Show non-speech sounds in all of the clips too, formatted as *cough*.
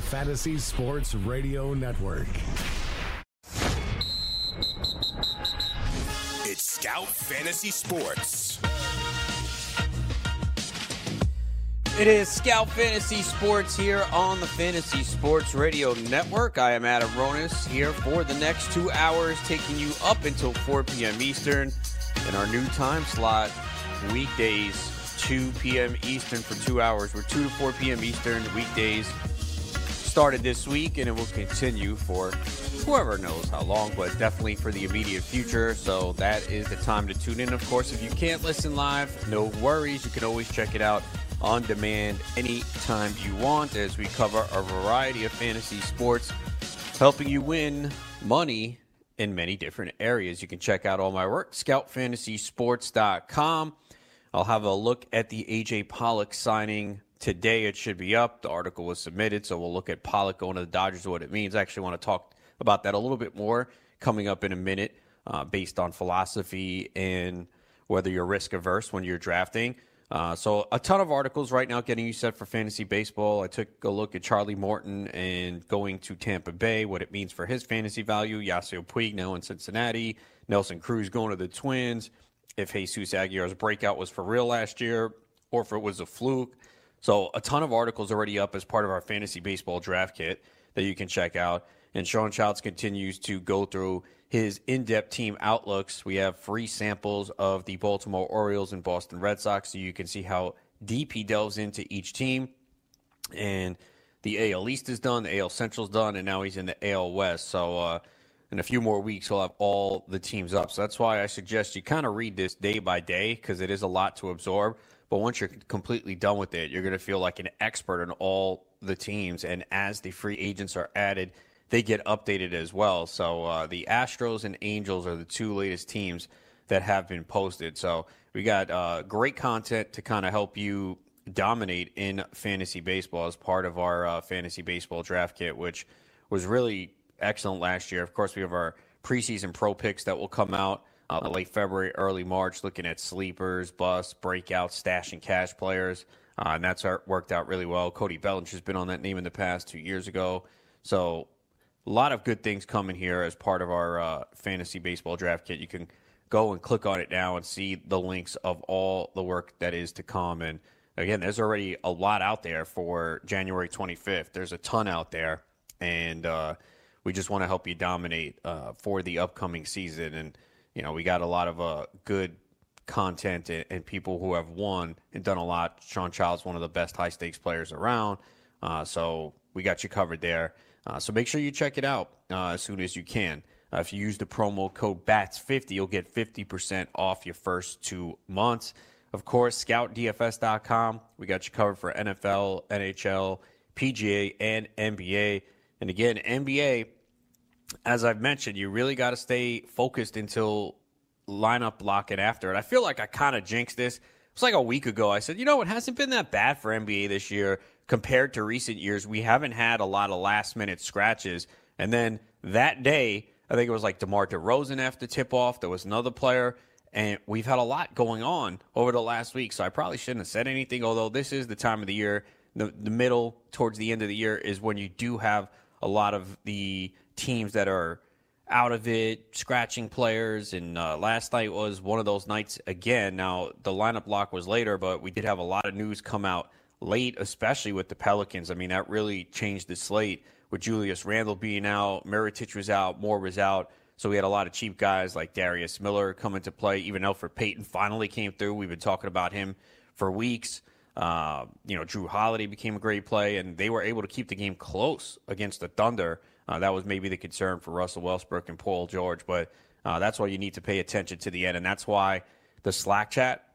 the Fantasy Sports Radio Network. It's Scout Fantasy Sports. It is Scout Fantasy Sports here on the Fantasy Sports Radio Network. I am Adam Ronis here for the next two hours, taking you up until 4 p.m. Eastern in our new time slot, weekdays 2 p.m. Eastern for two hours. We're 2 to 4 p.m. Eastern weekdays started this week, and it will continue for whoever knows how long, but definitely for the immediate future. So that is the time to tune in. Of course, if you can't listen live, no worries. You can always check it out on demand anytime you want as we cover a variety of fantasy sports, helping you win money in many different areas. You can check out all my work, scoutfantasysports.com. I'll have a look at the AJ Pollock signing Today it should be up. The article was submitted, so we'll look at Pollock going to the Dodgers, what it means. I actually want to talk about that a little bit more coming up in a minute, uh, based on philosophy and whether you're risk averse when you're drafting. Uh, so a ton of articles right now getting you set for fantasy baseball. I took a look at Charlie Morton and going to Tampa Bay, what it means for his fantasy value. Yasiel Puig now in Cincinnati. Nelson Cruz going to the Twins. If Jesus Aguilar's breakout was for real last year, or if it was a fluke. So a ton of articles already up as part of our fantasy baseball draft kit that you can check out. And Sean Childs continues to go through his in-depth team outlooks. We have free samples of the Baltimore Orioles and Boston Red Sox, so you can see how deep he delves into each team. And the AL East is done, the AL Central is done, and now he's in the AL West. So uh, in a few more weeks, he'll have all the teams up. So that's why I suggest you kind of read this day by day because it is a lot to absorb. But once you're completely done with it, you're going to feel like an expert on all the teams. And as the free agents are added, they get updated as well. So uh, the Astros and Angels are the two latest teams that have been posted. So we got uh, great content to kind of help you dominate in fantasy baseball as part of our uh, fantasy baseball draft kit, which was really excellent last year. Of course, we have our preseason pro picks that will come out uh, late February, early March, looking at sleepers, busts, breakouts, stash and cash players. Uh, and that's worked out really well. Cody Bellinger has been on that name in the past two years ago. So a lot of good things coming here as part of our uh, fantasy baseball draft kit. You can go and click on it now and see the links of all the work that is to come. And again, there's already a lot out there for January 25th. There's a ton out there. And uh, we just want to help you dominate uh, for the upcoming season. And you know, we got a lot of uh, good content and, and, people who have won and done a lot. Sean Child's one of the best high stakes players around. Uh, so we got you covered there. Uh, so make sure you check it out uh, as soon as you can. Uh, if you use the promo code BATS50, you'll get 50% off your first two months. Of course, scoutdfs.com. We got you covered for NFL, NHL, PGA, and NBA. And again, NBA as I've mentioned, you really got to stay focused until lineup block and after. And I feel like I kind of jinxed this. It's like a week ago. I said, you know, it hasn't been that bad for NBA this year compared to recent years. We haven't had a lot of last minute scratches. And then that day, I think it was like DeMar DeRozan after tip off. There was another player. And we've had a lot going on over the last week. So I probably shouldn't have said anything, although this is the time of the year. The, the middle towards the end of the year is when you do have a lot of the teams that are out of it, scratching players. And uh, last night was one of those nights again. Now, the lineup lock was later, but we did have a lot of news come out late, especially with the Pelicans. I mean, that really changed the slate with Julius Randle being out, Mirotic was out, Moore was out. So we had a lot of cheap guys like Darius Miller come into play. Even Elfrid Payton finally came through. We've been talking about him for weeks. Uh, you know, Jrue Holiday became a great play, and they were able to keep the game close against the Thunder. Uh, that was maybe the concern for Russell Westbrook and Paul George, but uh, that's why you need to pay attention to the end, and that's why the Slack chat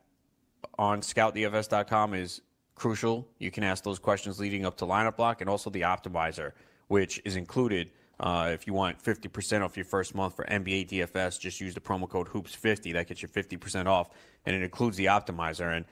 on ScoutDFS.com is crucial. You can ask those questions leading up to lineup block and also the optimizer, which is included. Uh, if you want 50% off your first month for NBA DFS, just use the promo code HOOPS50. That gets you 50% off, and it includes the optimizer. And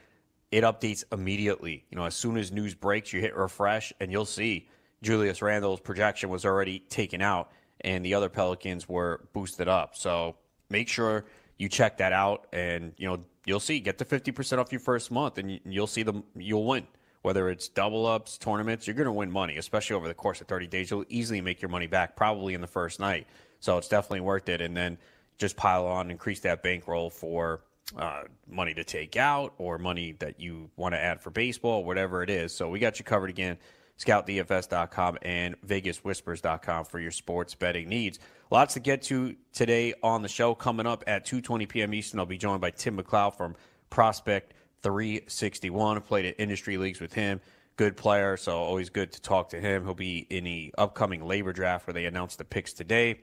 it updates immediately. You know, as soon as news breaks, you hit refresh, and you'll see Julius Randle's projection was already taken out, and the other Pelicans were boosted up. So make sure you check that out, and you know you'll see get the 50% off your first month, and you'll see them. You'll win. Whether it's double ups, tournaments, you're going to win money, especially over the course of 30 days. You'll easily make your money back, probably in the first night. So it's definitely worth it. And then just pile on, increase that bankroll for uh, money to take out or money that you want to add for baseball, whatever it is. So we got you covered again. ScoutDFS.com and VegasWhispers.com for your sports betting needs. Lots to get to today on the show. Coming up at 2:20 p.m. Eastern, I'll be joined by Tim McLeod from Prospect 361. played at industry leagues with him. Good player, so always good to talk to him. He'll be in the upcoming LABR draft where they announced the picks today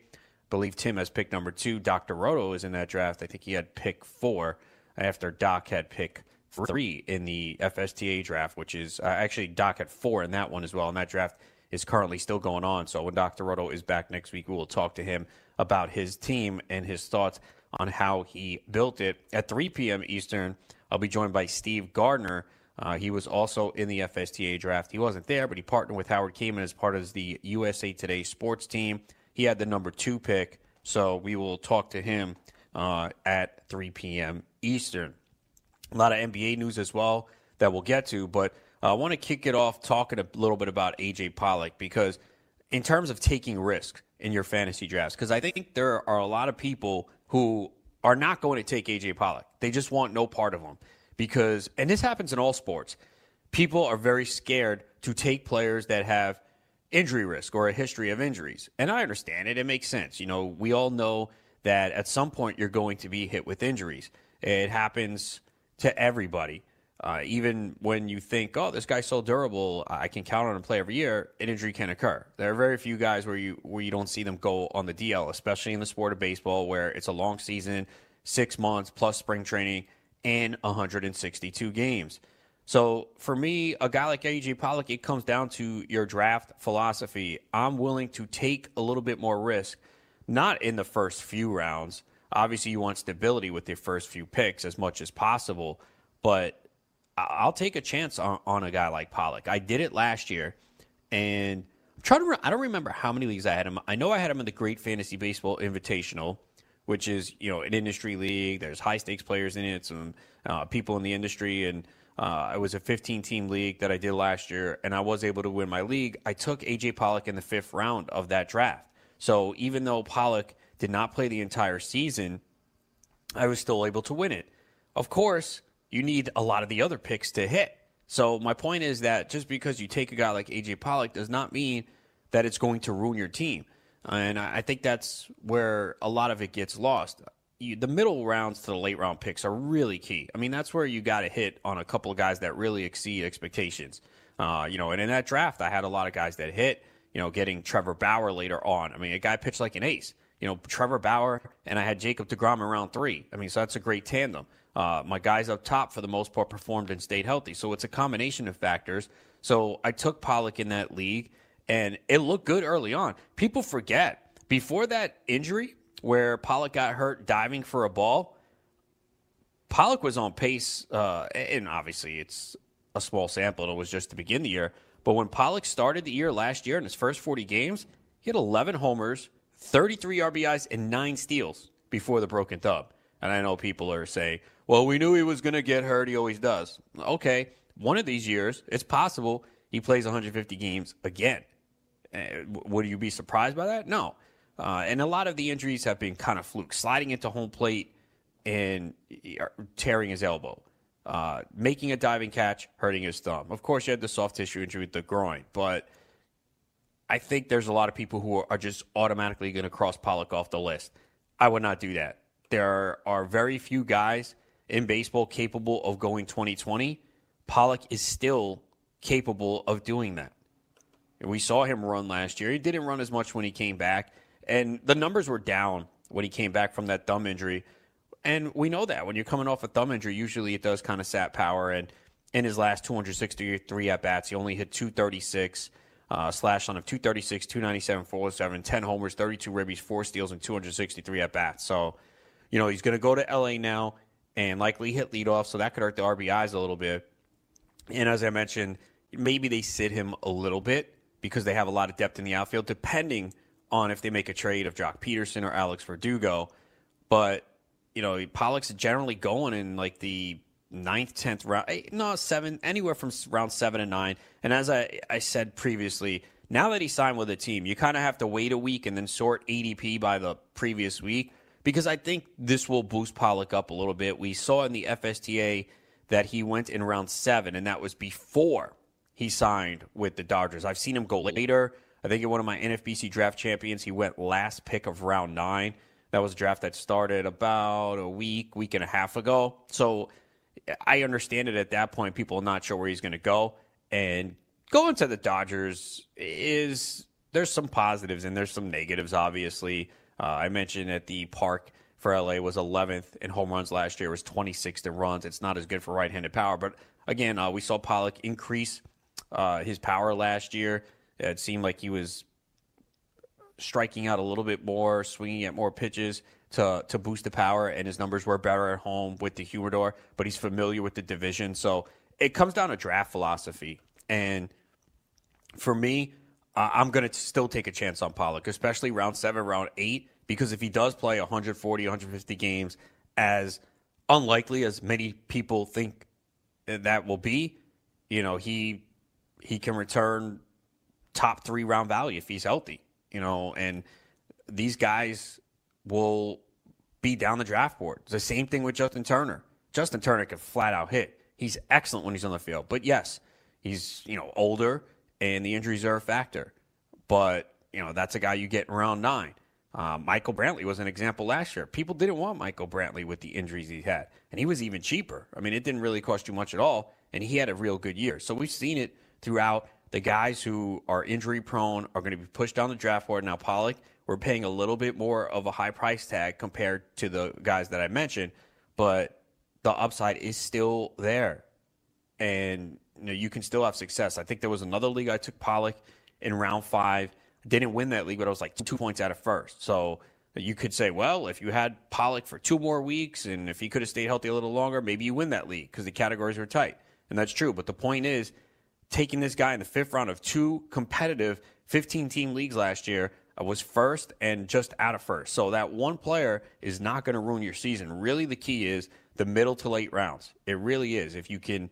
believe Tim has pick number two. Dr. Roto is in that draft. I think he had pick four after Doc had pick three in the FSTA draft, which is uh, actually Doc had four in that one as well. And that draft is currently still going on. So when Dr. Roto is back next week, we will talk to him about his team and his thoughts on how he built it. At 3 p.m. Eastern, I'll be joined by Steve Gardner. Uh, he was also in the FSTA draft. He wasn't there, but he partnered with Howard Kamen as part of the USA Today sports team. He had the number two pick, so we will talk to him uh, at 3 p.m. Eastern. A lot of NBA news as well that we'll get to, but I want to kick it off talking a little bit about AJ Pollock because, in terms of taking risks in your fantasy drafts, because I think there are a lot of people who are not going to take AJ Pollock. They just want no part of him because, and this happens in all sports, people are very scared to take players that have injury risk or a history of injuries. And I understand it. It makes sense. You know, we all know that at some point you're going to be hit with injuries. It happens to everybody. Uh, even when you think, oh, this guy's so durable, I can count on him to play every year, an injury can occur. There are very few guys where you where you don't see them go on the DL, especially in the sport of baseball, where it's a long season, six months plus spring training, and 162 games. So for me, a guy like AJ Pollock, it comes down to your draft philosophy. I'm willing to take a little bit more risk, not in the first few rounds. Obviously, you want stability with your first few picks as much as possible, but I'll take a chance on, on a guy like Pollock. I did it last year, and I'm trying to. Re- I don't remember how many leagues I had him. I know I had him in the Great Fantasy Baseball Invitational, which is you know an industry league. There's high stakes players in it, some uh, people in the industry, and uh, it was a 15 team league that I did last year, and I was able to win my league. I took AJ Pollock in the fifth round of that draft. So even though Pollock did not play the entire season, I was still able to win it. Of course, you need a lot of the other picks to hit. So my point is that just because you take a guy like AJ Pollock does not mean that it's going to ruin your team. And I think that's where a lot of it gets lost you, the middle rounds to the late round picks are really key. I mean, that's where you got to hit on a couple of guys that really exceed expectations. Uh, you know, and in that draft, I had a lot of guys that hit. You know, getting Trevor Bauer later on. I mean, a guy pitched like an ace. You know, Trevor Bauer and I had Jacob Degrom in round three. I mean, so that's a great tandem. Uh, my guys up top, for the most part, performed and stayed healthy. So it's a combination of factors. So I took Pollock in that league, and it looked good early on. People forget before that injury, where Pollock got hurt diving for a ball. Pollock was on pace, uh, and obviously it's a small sample. And it was just to begin the year. But when Pollock started the year last year in his first 40 games, he had 11 homers, 33 RBIs, and nine steals before the broken thumb. And I know people are saying, well, we knew he was going to get hurt. He always does. Okay, one of these years, it's possible he plays 150 games again. Uh, would you be surprised by that? No. Uh, and a lot of the injuries have been kind of fluke, sliding into home plate and uh, tearing his elbow, uh, making a diving catch, hurting his thumb. Of course, you had the soft tissue injury with the groin, but I think there's a lot of people who are just automatically going to cross Pollock off the list. I would not do that. There are very few guys in baseball capable of going 2020. Pollock is still capable of doing that. And we saw him run last year. He didn't run as much when he came back. And the numbers were down when he came back from that thumb injury. And we know that when you're coming off a thumb injury, usually it does kind of sap power. And in his last 263 at bats. He only hit 236. Uh, slash line of 236, 297, 407, 10 homers, 32 ribbies, four steals, and 263 at bats. So, you know, he's going to go to LA now and likely hit leadoff, so that could hurt the RBIs a little bit. And as I mentioned, maybe they sit him a little bit because they have a lot of depth in the outfield, depending on if they make a trade of Joc Pederson or Alex Verdugo. But, you know, Pollock's generally going in like the ninth, tenth round, eh, no, seven, anywhere from round seven and nine. And as I, I said previously, now that he signed with a team, you kind of have to wait a week and then sort ADP by the previous week because I think this will boost Pollock up a little bit. We saw in the FSTA that he went in round seven, and that was before he signed with the Dodgers. I've seen him go later. I think in one of my NFBC draft champions, he went last pick of round nine. That was a draft that started about a week, week and a half ago. So I understand it at that point. People are not sure where he's going to go. And going to the Dodgers is there's some positives and there's some negatives, obviously. Uh, I mentioned at the park for LA was 11th in home runs last year, was 26th in runs. It's not as good for right handed power. But again, uh, we saw Pollock increase uh, his power last year. It seemed like he was striking out a little bit more, swinging at more pitches to to boost the power, and his numbers were better at home with the humidor. But he's familiar with the division, so it comes down to draft philosophy. And for me, I'm going to still take a chance on Pollock, especially round seven, round eight, because if he does play 140, 150 games, as unlikely as many people think that will be, you know, he he can return top three round value if he's healthy. You know, and these guys will be down the draft board. The same thing with Justin Turner. Justin Turner can flat out hit. He's excellent when he's on the field. But yes, he's, you know, older and the injuries are a factor. But, you know, that's a guy you get in round nine. Uh, Michael Brantley was an example last year. People didn't want Michael Brantley with the injuries he had, and he was even cheaper. I mean, it didn't really cost you much at all, and he had a real good year. So we've seen it throughout. The guys who are injury prone are going to be pushed down the draft board. Now, Pollock we're paying a little bit more of a high price tag compared to the guys that I mentioned, but the upside is still there. And you know, you can still have success. I think there was another league I took Pollock in round five. Didn't win that league, but I was like two points out of first. So you could say, well, if you had Pollock for two more weeks and if he could have stayed healthy a little longer, maybe you win that league because the categories were tight. And that's true. But the point is, taking this guy in the fifth round of two competitive 15 team leagues last year was first and just out of first. So that one player is not going to ruin your season. Really, the key is the middle to late rounds. It really is. If you can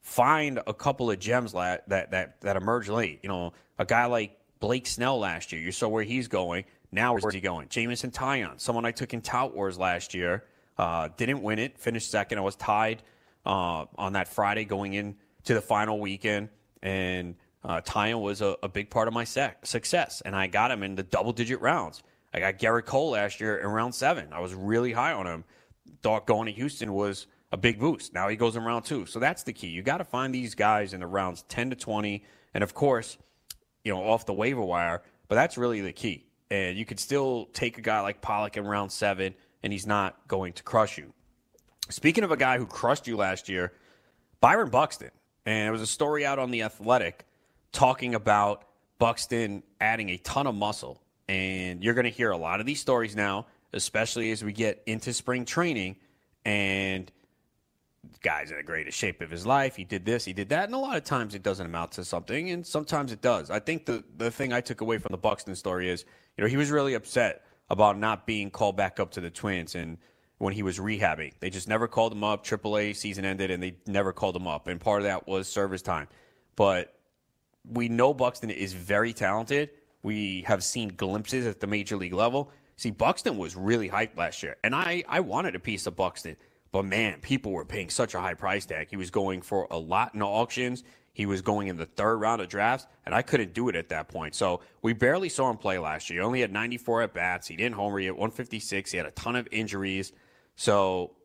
find a couple of gems that that that, that emerge late, you know, a guy like Blake Snell last year, you saw where he's going. Now where's he going? Jameson Taillon, someone I took in Tout Wars last year, uh, didn't win it, finished second. I was tied uh, on that Friday going in to the final weekend, and uh, was a, a, big part of my sec- success, and I got him in the double digit rounds. I got Gerrit Cole last year in round seven. I was really high on him. Thought going to Houston was a big boost. Now he goes in round two. So that's the key. You got to find these guys in the rounds 10 to 20. And of course, you know, off the waiver wire, but that's really the key. And you could still take a guy like Pollock in round seven, and he's not going to crush you. Speaking of a guy who crushed you last year, Byron Buxton. And there was a story out on The Athletic talking about Buxton adding a ton of muscle. And you're going to hear a lot of these stories now, especially as we get into spring training. And guy's in the greatest shape of his life. He did this, he did that, and a lot of times it doesn't amount to something, and sometimes it does. I think the the thing I took away from the Buxton story is, you know, he was really upset about not being called back up to the Twins, and when he was rehabbing, they just never called him up. AAA season ended, and they never called him up, and part of that was service time. But we know Buxton is very talented. We have seen glimpses at the major league level. See, Buxton was really hyped last year, and I, I wanted a piece of Buxton. But man, people were paying such a high price tag. He was going for a lot in auctions. He was going in the third round of drafts, and I couldn't do it at that point. So we barely saw him play last year. He only had 94 at bats. He didn't homer. He had 156. He had a ton of injuries. So,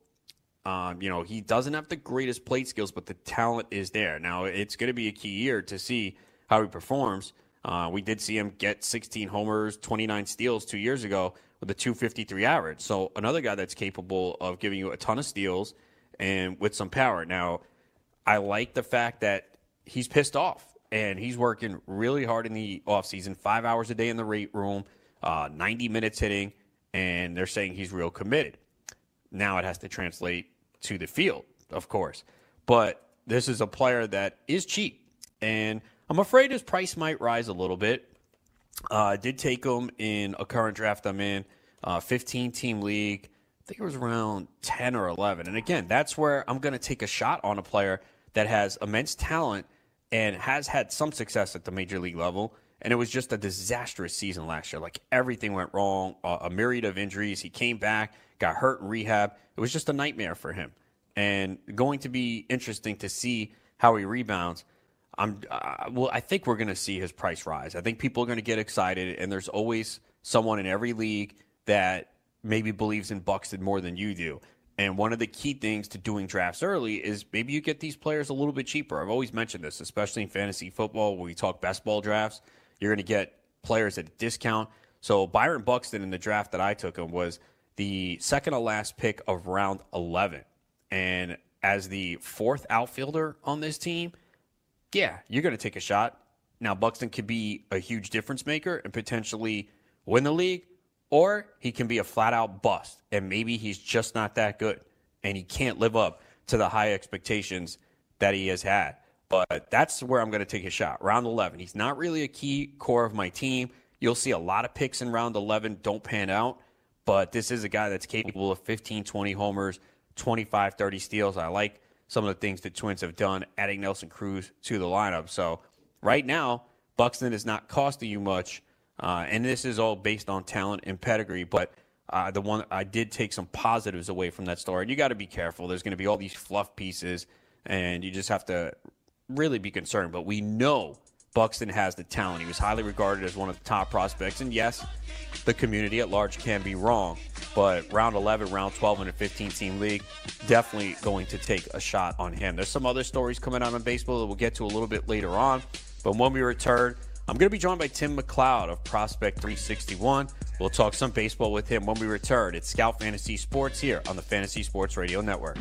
um, you know, he doesn't have the greatest plate skills, but the talent is there. Now, it's going to be a key year to see how he performs. Uh, we did see him get 16 homers, 29 steals two years ago with a 253 average. So another guy that's capable of giving you a ton of steals and with some power. Now, I like the fact that he's pissed off and he's working really hard in the offseason, five hours a day in the weight room, uh, 90 minutes hitting, and they're saying he's real committed. Now it has to translate to the field, of course. But this is a player that is cheap, and I'm afraid his price might rise a little bit. Uh, I did take him in a current draft I'm in, uh, 15 team league. I think it was around 10 or 11. And again, that's where I'm going to take a shot on a player that has immense talent and has had some success at the major league level. And it was just a disastrous season last year. Like everything went wrong, uh, a myriad of injuries. He came back, got hurt in rehab. It was just a nightmare for him. And going to be interesting to see how he rebounds. I'm uh, well. I think we're going to see his price rise. I think people are going to get excited, and there's always someone in every league that maybe believes in Buxton more than you do. And one of the key things to doing drafts early is maybe you get these players a little bit cheaper. I've always mentioned this, especially in fantasy football when we talk best ball drafts. You're going to get players at a discount. So Byron Buxton in the draft that I took him was the second to last pick of round 11. And as the fourth outfielder on this team, yeah, you're going to take a shot. Now, Buxton could be a huge difference maker and potentially win the league, or he can be a flat out bust, and maybe he's just not that good, and he can't live up to the high expectations that he has had. But that's where I'm going to take a shot. Round 11. He's not really a key core of my team. You'll see a lot of picks in round 11 don't pan out, but this is a guy that's capable of 15, 20 homers, 25, 30 steals. I like some of the things the Twins have done, adding Nelson Cruz to the lineup. So right now, Buxton is not costing you much, uh, and this is all based on talent and pedigree. But uh, the one I did take some positives away from that story. You got to be careful. There's going to be all these fluff pieces, and you just have to really be concerned. But we know Buxton has the talent. He was highly regarded as one of the top prospects. And yes, the community at large can be wrong. But round 11, round 12 in a 15 team league, definitely going to take a shot on him. There's some other stories coming out in baseball that we'll get to a little bit later on. But when we return, I'm going to be joined by Tim McLeod of Prospect 361. We'll talk some baseball with him when we return. It's Scout Fantasy Sports here on the Fantasy Sports Radio Network.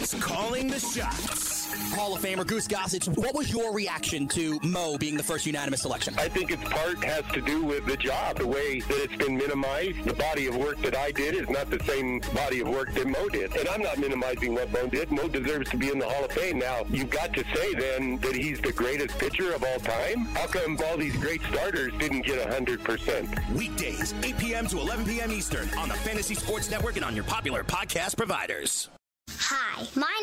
It's calling the shots. Hall of Famer Goose Gossage, what was your reaction to Mo being the first unanimous selection? I think its part has to do with the job, the way that it's been minimized. The body of work that I did is not the same body of work that Mo did. And I'm not minimizing what Mo did. Mo deserves to be in the Hall of Fame. Now, you've got to say then that he's the greatest pitcher of all time. How come all these great starters didn't get 100%? Weekdays, 8 p.m. to 11 p.m. Eastern on the Fantasy Sports Network and on your popular podcast providers. My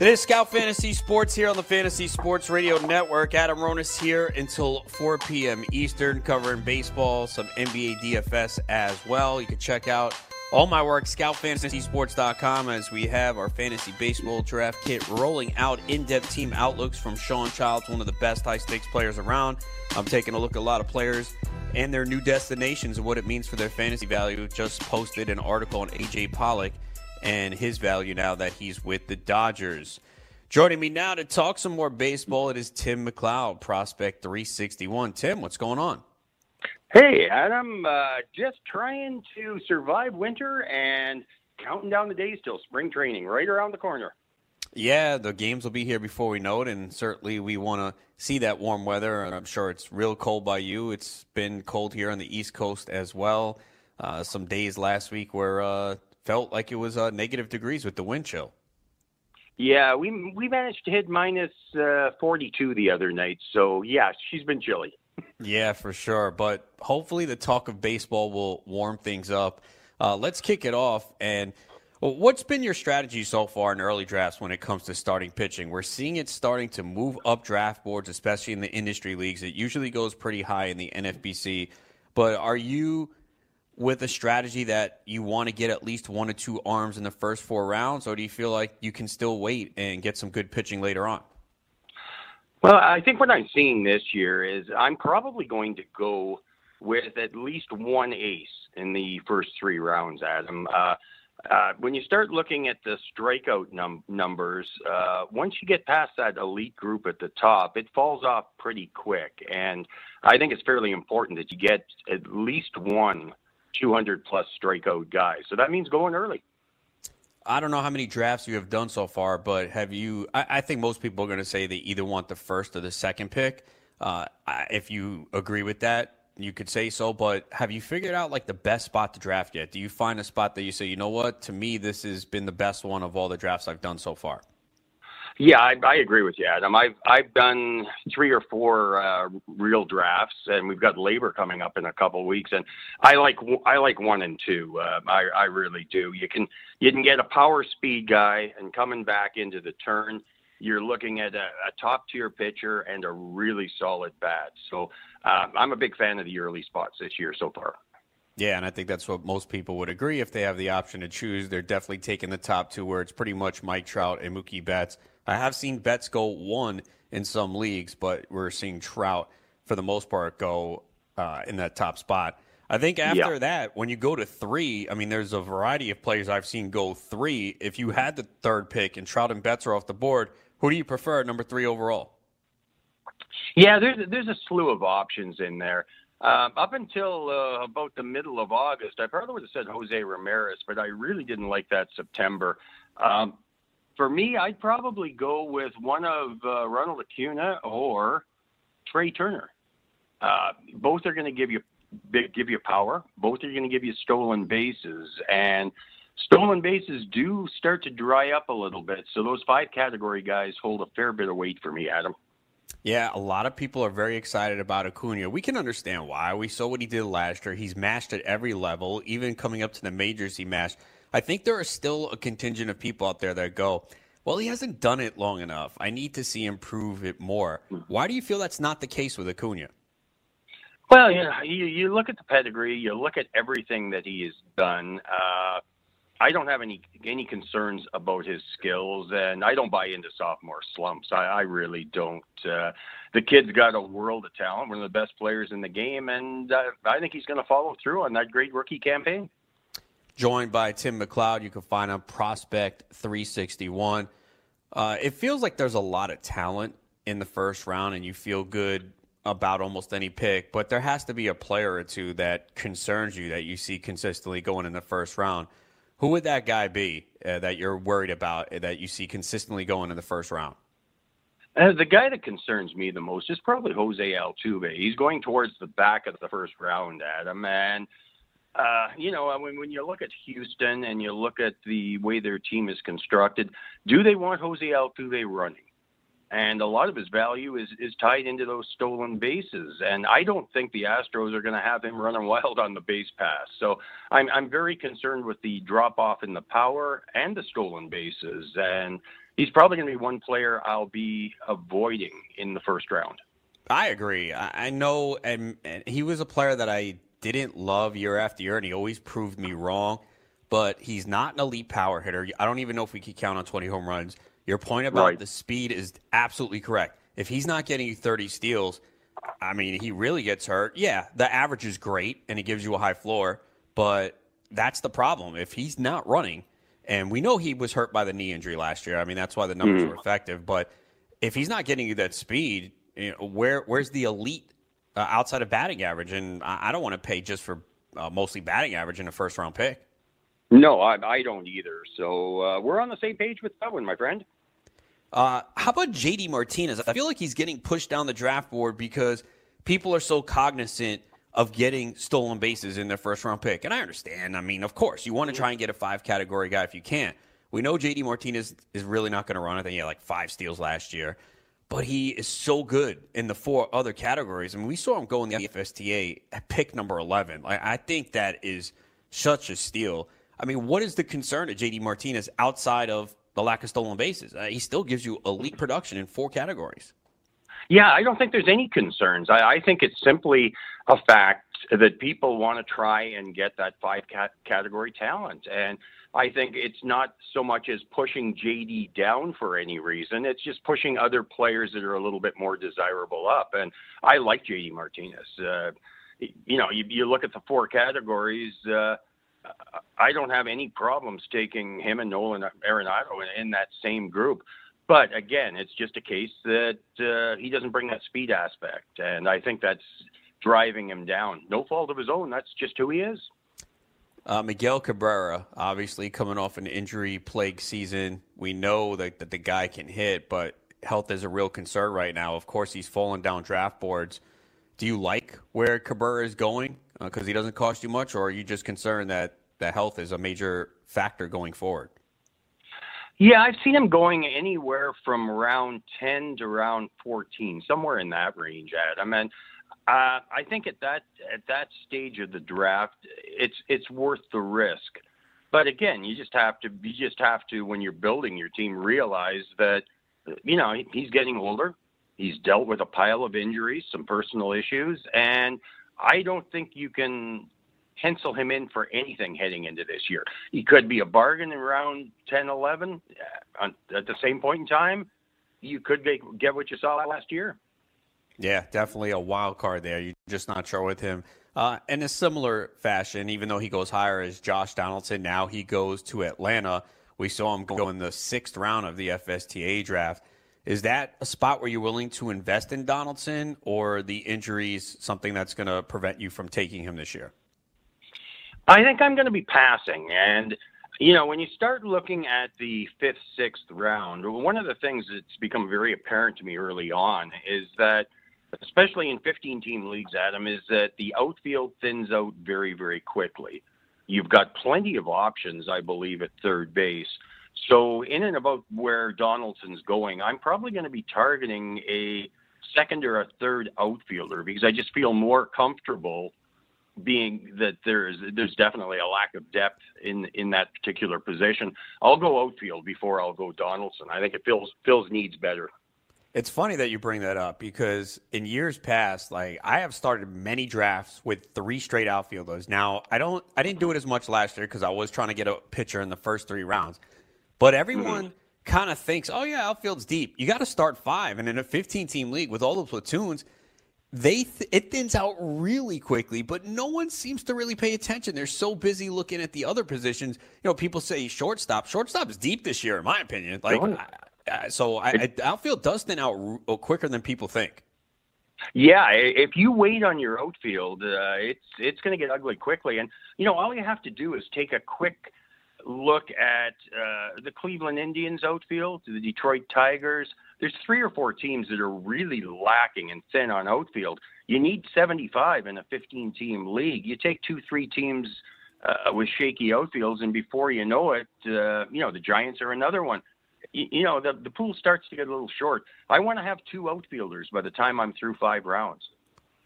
It is Scout Fantasy Sports here on the Fantasy Sports Radio Network. Adam Ronis here until 4 p.m. Eastern, covering baseball, some NBA DFS as well. You can check out All my work, scoutfantasysports.com, as we have our fantasy baseball draft kit rolling out in depth team outlooks from Sean Childs, one of the best high stakes players around. I'm taking a look at a lot of players and their new destinations and what it means for their fantasy value. Just posted an article on AJ Pollock and his value now that he's with the Dodgers. Joining me now to talk some more baseball, it is Tim McLeod, Prospect 361. Tim, what's going on? Hey, Adam. Uh, just trying to survive winter and counting down the days till spring training, right around the corner. Yeah, the games will be here before we know it, and certainly we want to see that warm weather. And I'm sure it's real cold by you. It's been cold here on the East Coast as well. Uh, some days last week where uh, felt like it was uh, negative degrees with the wind chill. Yeah, we we managed to hit minus, uh, 42 the other night. So yeah, she's been chilly. Yeah, for sure. But hopefully, the talk of baseball will warm things up. Uh, let's kick it off. And what's been your strategy so far in early drafts when it comes to starting pitching? We're seeing it starting to move up draft boards, especially in the industry leagues. It usually goes pretty high in the NFBC. But are you with a strategy that you want to get at least one or two arms in the first four rounds, or do you feel like you can still wait and get some good pitching later on? Well, I think what I'm seeing this year is I'm probably going to go with at least one ace in the first three rounds, Adam. Uh, uh, when you start looking at the strikeout num- numbers, uh, once you get past that elite group at the top, it falls off pretty quick. And I think it's fairly important that you get at least one 200 plus strikeout guys. So that means going early. I don't know how many drafts you have done so far, but have you? I, I think most people are going to say they either want the first or the second pick. Uh, if you agree with that, you could say so. But have you figured out like the best spot to draft yet? Do you find a spot that you say, you know what, to me, this has been the best one of all the drafts I've done so far? Yeah, I, I agree with you, Adam. I've I've done three or four uh, real drafts, and we've got LABR coming up in a couple of weeks. And I like I like one and two. Uh, I I really do. You can you can get a power speed guy, and coming back into the turn, you're looking at a, a top tier pitcher and a really solid bat. So uh, I'm a big fan of the early spots this year so far. Yeah, and I think that's what most people would agree if they have the option to choose. They're definitely taking the top two, where it's pretty much Mike Trout and Mookie Betts. I have seen Betts go one in some leagues, but we're seeing Trout for the most part go uh, in that top spot. I think after yeah. that, when you go to three, I mean, there's a variety of players I've seen go three. If you had the third pick and Trout and Betts are off the board, who do you prefer at number three overall? Yeah, there's there's a slew of options in there. Um, up until uh, about the middle of August, I probably would have said Jose Ramirez, but I really didn't like that September. Um, for me, I'd probably go with one of uh, Ronald Acuna or Trea Turner. Uh, both are going to give you give you power. Both are going to give you stolen bases, and stolen bases do start to dry up a little bit. So those five category guys hold a fair bit of weight for me, Adam. Yeah, a lot of people are very excited about Acuna. We can understand why. We saw what he did last year. He's mashed at every level, even coming up to the majors. He mashed. I think there are still a contingent of people out there that go, well, he hasn't done it long enough. I need to see him prove it more. Why do you feel that's not the case with Acuna? Well, you know, you, you look at the pedigree, you look at everything that he has done. Uh, I don't have any any concerns about his skills, and I don't buy into sophomore slumps. I, I really don't. Uh, the kid's got a world of talent, one of the best players in the game, and uh, I think he's going to follow through on that great rookie campaign joined by Tim McLeod. You can find on Prospect 361. Uh, it feels like there's a lot of talent in the first round, and you feel good about almost any pick, but there has to be a player or two that concerns you that you see consistently going in the first round. Who would that guy be uh, that you're worried about uh, that you see consistently going in the first round? Uh, the guy that concerns me the most is probably Jose Altuve. He's going towards the back of the first round, Adam, and – uh, you know, when, when you look at Houston and you look at the way their team is constructed, do they want Jose Altuve running? And a lot of his value is, is tied into those stolen bases. And I don't think the Astros are going to have him running wild on the base pass. So I'm, I'm very concerned with the drop off in the power and the stolen bases. And he's probably going to be one player I'll be avoiding in the first round. I agree. I know, and, and he was a player that I didn't love year after year, and he always proved me wrong. but he's not an elite power hitter. I don't even know if we could count on 20 home runs. Your point about Right. the speed is absolutely correct. If he's not getting you 30 steals, I mean, he really gets hurt. Yeah, the average is great and he gives you a high floor, but that's the problem. If he's not running, and we know he was hurt by the knee injury last year. I mean, that's why the numbers Mhm. were effective. But if he's not getting you that speed, you know, where where's the elite uh, outside of batting average? And I, I don't want to pay just for uh, mostly batting average in a first round pick. No, I, I don't either. So uh, we're on the same page with that one, my friend. Uh, how about JD Martinez? I feel like he's getting pushed down the draft board because people are so cognizant of getting stolen bases in their first round pick. And I understand. I mean, of course, you want to try and get a five category guy if you can. We know JD Martinez is really not going to run. I think he had like five steals last year. But he is so good in the four other categories. I mean, we saw him go in the FSTA at pick number 11. Like, I think that is such a steal. I mean, what is the concern of JD Martinez outside of the lack of stolen bases? Uh, he still gives you elite production in four categories. Yeah, I don't think there's any concerns. I, I think it's simply a fact that people want to try and get that five cat- category talent. And I think it's not so much as pushing JD down for any reason. It's just pushing other players that are a little bit more desirable up. And I like JD Martinez. Uh, you know, you, you look at the four categories. Uh, I don't have any problems taking him and Nolan Arenado in, in that same group. But again, it's just a case that uh, he doesn't bring that speed aspect, and I think that's driving him down. No fault of his own. That's just who he is. Uh, Miguel Cabrera, obviously coming off an injury plague season. We know that, that the guy can hit, but health is a real concern right now. Of course, he's fallen down draft boards. Do you like where Cabrera is going because he doesn't cost you much, or are you just concerned that the health is a major factor going forward? Yeah, I've seen him going anywhere from round 10 to round 14, somewhere in that range, Adam. And uh, I think at that at that stage of the draft, it's it's worth the risk. But again, you just have to you just have to when you're building your team realize that you know he's getting older. He's dealt with a pile of injuries, some personal issues, and I don't think you can pencil him in for anything heading into this year. He could be a bargain in round 10, 11. Uh, At the same point in time, you could get, get what you saw last year. Yeah, definitely a wild card there. You're just not sure with him. Uh, in a similar fashion, even though he goes higher as Josh Donaldson, now he goes to Atlanta. We saw him go in the sixth round of the FSTA draft. Is that a spot where you're willing to invest in Donaldson, or the injuries something that's going to prevent you from taking him this year? I think I'm going to be passing. And, you know, when you start looking at the fifth, sixth round, one of the things that's become very apparent to me early on is that, especially in 15 team leagues, Adam, is that the outfield thins out very, very quickly. You've got plenty of options, I believe, at third base. So, in and about where Donaldson's going, I'm probably going to be targeting a second or a third outfielder because I just feel more comfortable being that there's there's definitely a lack of depth in in that particular position. I'll go outfield before I'll go Donaldson. I think it fills fills needs better. It's funny that you bring that up because in years past, like I have started many drafts with three straight outfielders. Now I don't, I didn't do it as much last year because I was trying to get a pitcher in the first three rounds. But everyone mm. kind of thinks, oh yeah, outfield's deep. You got to start five, and in a 15-team league with all the platoons, they th- it thins out really quickly. But no one seems to really pay attention. They're so busy looking at the other positions. You know, people say shortstop. Shortstop is deep this year, in my opinion. Like. I, so I, I, outfield does thin out quicker than people think. Yeah, if you wait on your outfield, uh, it's it's going to get ugly quickly. And you know, all you have to do is take a quick look at uh, the Cleveland Indians outfield, the Detroit Tigers. There's three or four teams that are really lacking and thin on outfield. You need 75 in a 15-team league. You take two, three teams uh, with shaky outfields, and before you know it, uh, you know the Giants are another one. You, know the the pool starts to get a little short. I want to have two outfielders by the time I'm through five rounds.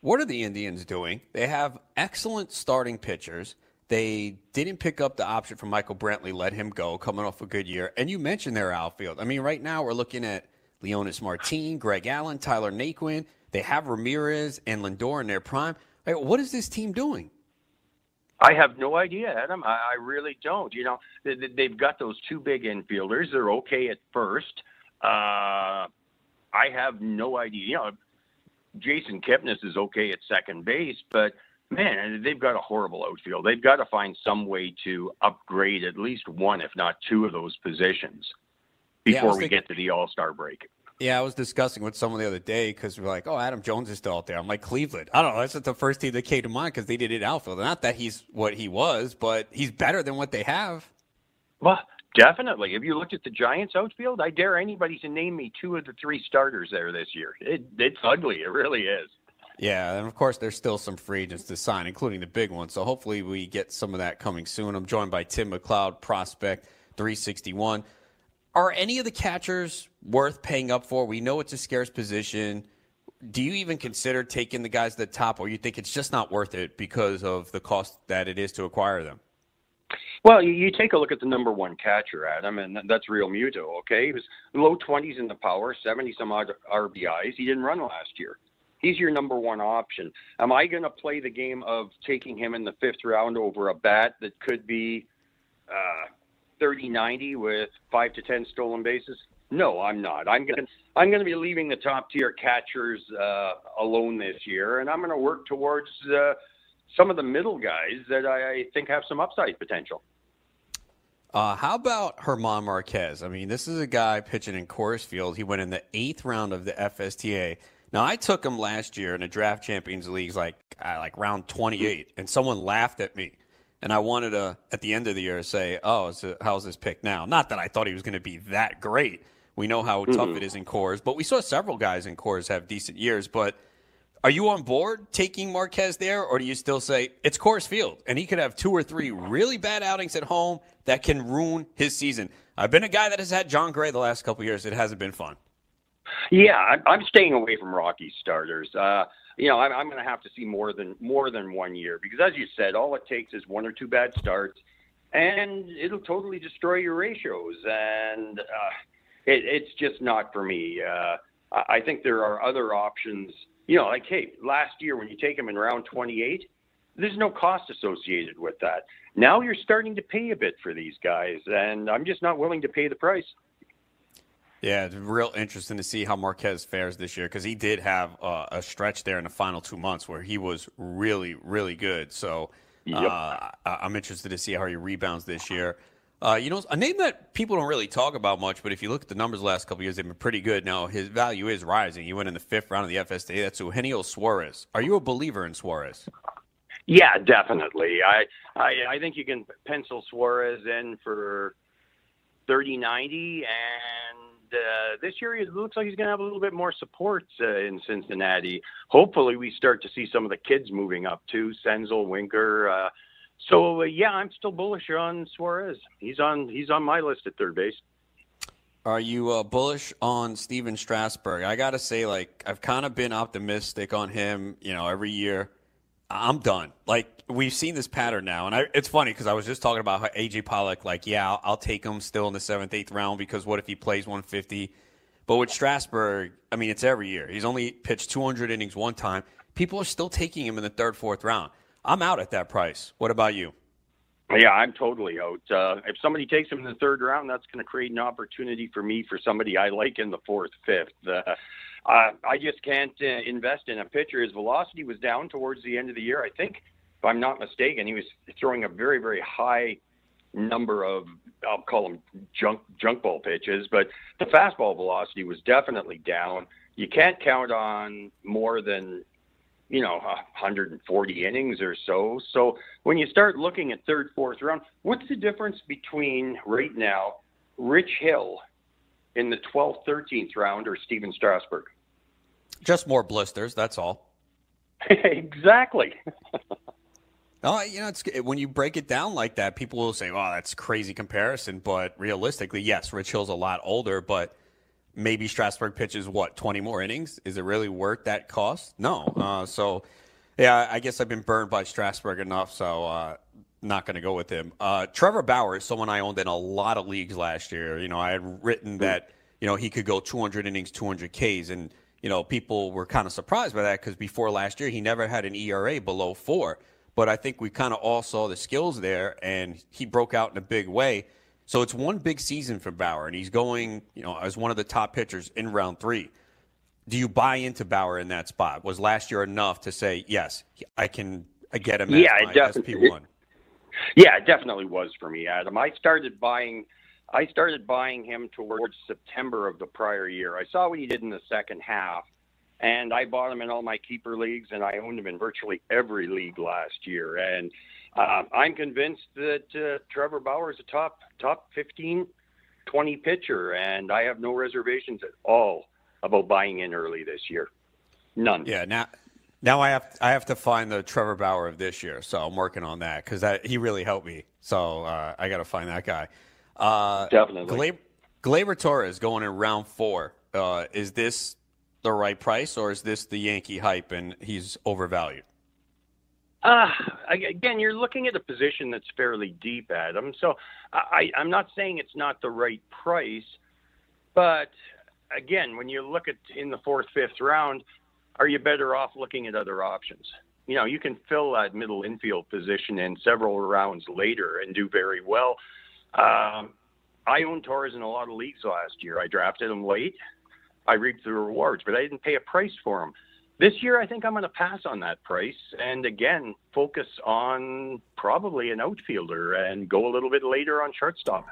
What are the Indians doing? They have excellent starting pitchers. They didn't pick up the option from Michael Brantley, let him go, coming off a good year. And you mentioned their outfield. I mean, right now we're looking at Leonys Martin, Greg Allen, Tyler Naquin. They have Ramirez and Lindor in their prime. What is this team doing? I have no idea, Adam. I, I really don't. You know, they, they've got those two big infielders. They're okay at first. Uh, I have no idea. You know, Jason Kipnis is okay at second base, but man, they've got a horrible outfield. They've got to find some way to upgrade at least one, if not two, of those positions before Yeah, we thinking- get to the All Star break. Yeah, I was discussing with someone the other day because we're like, oh, Adam Jones is still out there. I'm like, Cleveland. I don't know. That's just the first team that came to mind because they did it outfield. Not that he's what he was, but he's better than what they have. Well, definitely. If you looked at the Giants outfield, I dare anybody to name me two of the three starters there this year. It, it's ugly. It really is. Yeah, and of course, there's still some free agents to sign, including the big one. So hopefully, we get some of that coming soon. I'm joined by Tim McLeod, prospect 361. Are any of the catchers worth paying up for? We know it's a scarce position. Do you even consider taking the guys at the top, or you think it's just not worth it because of the cost that it is to acquire them? Well, you, take a look at the number one catcher, Adam, and that's Realmuto. Okay, he was low twenties in the power, seventy some odd RBIs. He didn't run last year. He's your number one option. Am I going to play the game of taking him in the fifth round over a bat that could be uh, 30-90 with five to ten stolen bases? No, I'm not. I'm going to I'm going to be leaving the top tier catchers uh, alone this year, and I'm going to work towards uh, some of the middle guys that I, I think have some upside potential. Uh, how about German Marquez? I mean, this is a guy pitching in Coors Field. He went in the eighth round of the FSTA. Now, I took him last year in a draft champions leagues, like uh, like round 28, and someone laughed at me. And I wanted to, at the end of the year, say, "Oh, so how's this pick now?" Not that I thought he was going to be that great. We know how tough Mhm. it is in Coors, but we saw several guys in Coors have decent years. But are you on board taking Marquez there, or do you still say it's Coors Field and he could have two or three really bad outings at home that can ruin his season? I've been a guy that has had Jon Gray the last couple of years. It hasn't been fun. Yeah, I'm, I'm staying away from Rocky starters. Uh, you know, I'm, I'm going to have to see more than more than one year because, as you said, all it takes is one or two bad starts, and it'll totally destroy your ratios. And uh, it, it's just not for me. Uh, I I think there are other options. You know, like hey, last year when you take them in round 28, there's no cost associated with that. Now you're starting to pay a bit for these guys, and I'm just not willing to pay the price. Yeah, it's real interesting to see how Marquez fares this year because he did have uh, a stretch there in the final two months where he was really, really good. So uh, Yep. I- I'm interested to see how he rebounds this year. Uh, you know, a name that people don't really talk about much, but if you look at the numbers the last couple of years, they've been pretty good. Now his value is rising. He went in the fifth round of the FSTA. That's Eugenio Suarez. Are you a believer in Suarez? Yeah, definitely. I, I I think you can pencil Suarez in for thirty ninety, and uh, this year it looks like he's going to have a little bit more support uh, in Cincinnati. Hopefully, we start to see some of the kids moving up too, Senzel, Winker. Uh, so uh, yeah, I'm still bullish on Suarez. He's on he's on my list at third base. Are you uh, bullish on Stephen Strasburg? I got to say, like, I've kind of been optimistic on him, you know, every year. I'm done. Like, we've seen this pattern now. And I, it's funny because I was just talking about how AJ Pollock, like, yeah, I'll, I'll take him still in the seventh, eighth round because what if he plays 150? But with Strasburg, I mean, it's every year. He's only pitched 200 innings one time. People are still taking him in the third, fourth round. I'm out at that price. What about you? Yeah, I'm totally out. Uh, if somebody takes him in the third round, that's going to create an opportunity for me for somebody I like in the fourth, fifth. Uh, uh, I just can't uh, invest in a pitcher. His velocity was down towards the end of the year. I think, if I'm not mistaken, he was throwing a very, very high number of I'll call them junk junk ball pitches, but the fastball velocity was definitely down. You can't count on more than you know 140 innings or so. So when you start looking at third, fourth round, what's the difference between right now Rich Hill in the 12th, 13th round or Stephen Strasburg? Just more blisters, that's all. *laughs* exactly. No, you know, it's when you break it down like that, people will say, "Oh, that's a crazy comparison." But realistically, yes, Rich Hill's a lot older, but maybe Strasburg pitches what twenty more innings. Is it really worth that cost? No. Uh, so, yeah, I guess I've been burned by Strasburg enough, so uh, not going to go with him. Uh, Trevor Bauer is someone I owned in a lot of leagues last year. You know, I had written that you know he could go 200 innings, 200 Ks, and you know people were kind of surprised by that because before last year he never had an ERA below four. but I think we kind of all saw the skills there, and he broke out in a big way. So it's one big season for Bauer, and he's going, you know, as one of the top pitchers in round three. Do you buy into Bauer in that spot? Was last year enough to say yes, I can get him? Yeah, as it my definitely. SP one. Yeah, it definitely was for me, Adam. I started buying. I started buying him towards September of the prior year. I saw what he did in the second half, and I bought him in all my keeper leagues, and I owned him in virtually every league last year. And uh, I'm convinced that uh, Trevor Bauer is a top top 15, 20 pitcher, and I have no reservations at all about buying in early this year. None. Yeah, now now I have I have to find the Trevor Bauer of this year, so I'm working on that because he really helped me. So uh, I got to find that guy. Uh, Definitely. Glaber, Gleyber Torres going in round four. Uh, is this the right price, or is this the Yankee hype and he's overvalued? Uh, again, you're looking at a position that's fairly deep, Adam. So I, I'm not saying it's not the right price, but again, when you look at in the fourth, fifth round, are you better off looking at other options? You know, you can fill that middle infield position in several rounds later and do very well. Um, I owned Torres in a lot of leagues last year. I drafted him late. I reaped the rewards, but I didn't pay a price for him. This year, I think I'm going to pass on that price and again focus on probably an outfielder and go a little bit later on shortstop.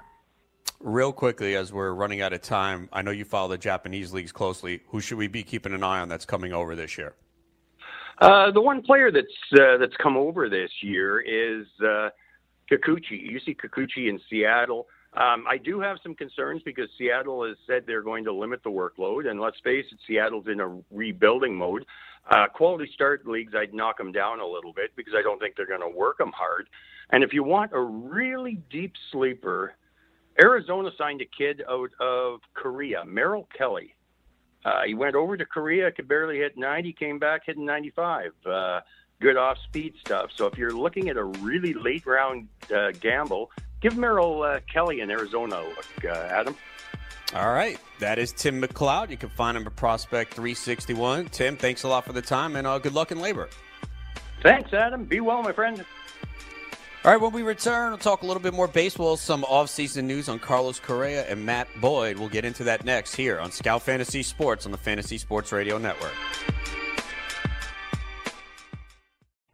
Real quickly, as we're running out of time, I know you follow the Japanese leagues closely. Who should we be keeping an eye on that's coming over this year? Uh, the one player that's uh, that's come over this year is uh, Kikuchi. You see Kikuchi in Seattle. Um, I do have some concerns because Seattle has said they're going to limit the workload, and let's face it, Seattle's in a rebuilding mode. Uh, quality start leagues, I'd knock them down a little bit because I don't think they're going to work them hard. And if you want a really deep sleeper, Arizona signed a kid out of Korea, Merrill Kelly. Uh, he went over to Korea, could barely hit 90, came back hitting 95. Uh, good off speed stuff. So if you're looking at a really late round uh, gamble, give Merrill uh, Kelly in Arizona a look, uh, Adam. All right. That is Tim McLeod. You can find him at Prospect 361. Tim, thanks a lot for the time and uh, good luck in LABR. Thanks, Adam. Be well, my friend. All right, when we return, we'll talk a little bit more baseball, some off-season news on Carlos Correa and Matt Boyd. We'll get into that next here on Scout Fantasy Sports on the Fantasy Sports Radio Network.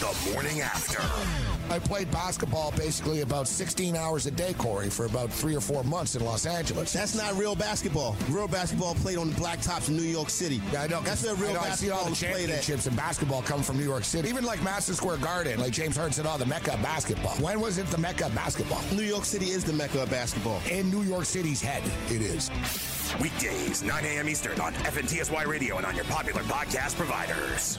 The morning after. I played basketball basically about 16 hours a day, Corey, for about three or four months in Los Angeles. That's not real basketball. Real basketball played on the blacktops in New York City. Yeah, I know. That's where real I know, I see all the was played at. championships in basketball come from New York City. Even like Madison Square Garden, like James Harden said, oh, the mecca of basketball. When was it the mecca of basketball? New York City is the mecca of basketball. In New York City's head, it is. Weekdays, 9 a.m. Eastern on FNTSY Radio and on your popular podcast providers.